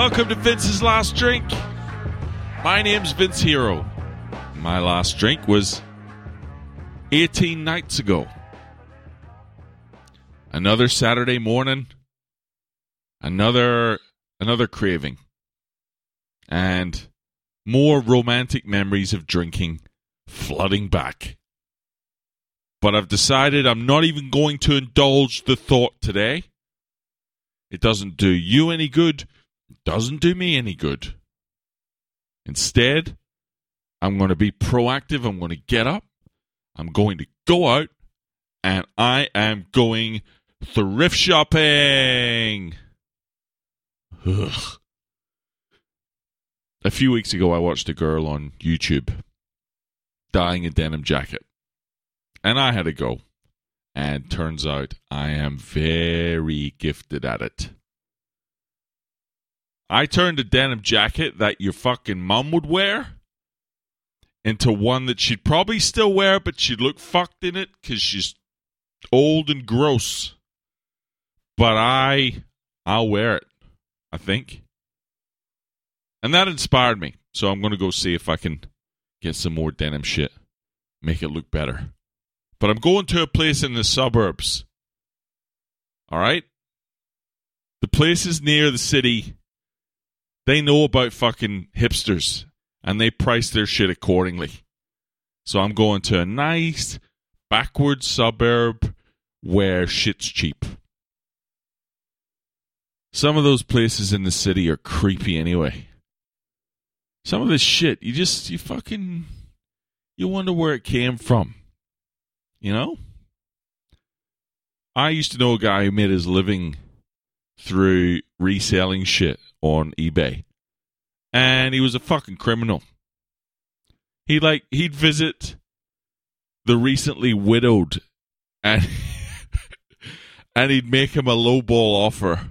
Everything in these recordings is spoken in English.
welcome to Vince's Last Drink. My name's Vince Hero. My last drink was 18 nights ago. Another Saturday morning, another another craving. And more romantic memories of drinking flooding back. But I've decided I'm not even going to indulge the thought today. It doesn't do you any good, doesn't do me any good. Instead, I'm going to be proactive. I'm going to get up. I'm going to go out and I am going thrift shopping. Ugh. A few weeks ago, I watched a girl on YouTube dyeing a denim jacket. And I had to go. And turns out I am very gifted at it. I turned a denim jacket that your fucking mum would wear into one that she'd probably still wear, but she'd look fucked in it because she's old and gross. But I, I'll wear it. I think, and that inspired me. So I'm going to go see if I can get some more denim shit, make it look better. But I'm going to a place in the suburbs. All right, the place is near the city they know about fucking hipsters and they price their shit accordingly. So I'm going to a nice backward suburb where shit's cheap. Some of those places in the city are creepy anyway. Some of this shit, you just, you fucking, you wonder where it came from. You know? I used to know a guy who made his living through reselling shit on eBay. And he was a fucking criminal. He like he'd visit the recently widowed and and he'd make him a lowball offer.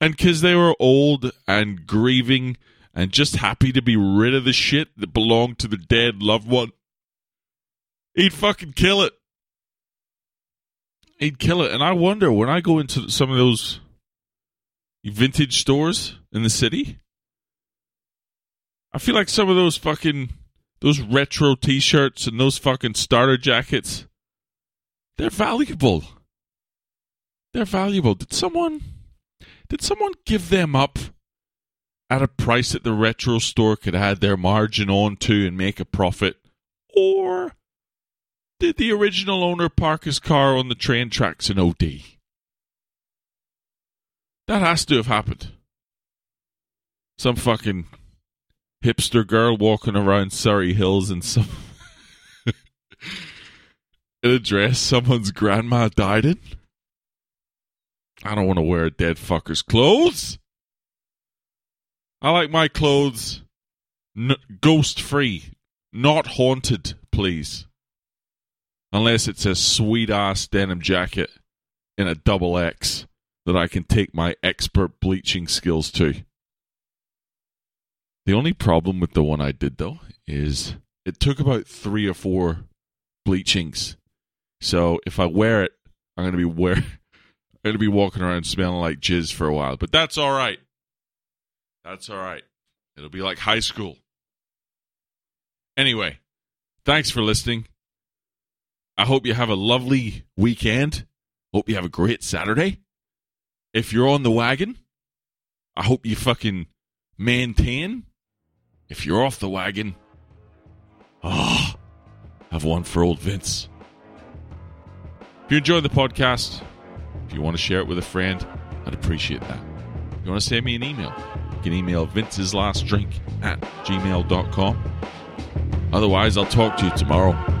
And cuz they were old and grieving and just happy to be rid of the shit that belonged to the dead loved one, he'd fucking kill it. He'd kill it. And I wonder when I go into some of those vintage stores in the city. I feel like some of those fucking those retro t-shirts and those fucking starter jackets they're valuable. They're valuable. Did someone did someone give them up at a price that the retro store could add their margin on to and make a profit? Or did the original owner park his car on the train tracks in OD? That has to have happened. Some fucking hipster girl walking around Surrey Hills in some in a dress someone's grandma died in. I don't want to wear a dead fucker's clothes. I like my clothes n- ghost free, not haunted, please. Unless it's a sweet ass denim jacket in a double X that I can take my expert bleaching skills to. The only problem with the one I did though is it took about three or four bleachings. So if I wear it, I'm gonna be wear I'm gonna be walking around smelling like jizz for a while. But that's all right. That's all right. It'll be like high school. Anyway, thanks for listening. I hope you have a lovely weekend. Hope you have a great Saturday if you're on the wagon, I hope you fucking maintain. If you're off the wagon, ah, oh, I've one for old Vince. If you enjoy the podcast, if you want to share it with a friend, I'd appreciate that. If you want to send me an email, you can email Vince's Last Drink at gmail.com. Otherwise, I'll talk to you tomorrow.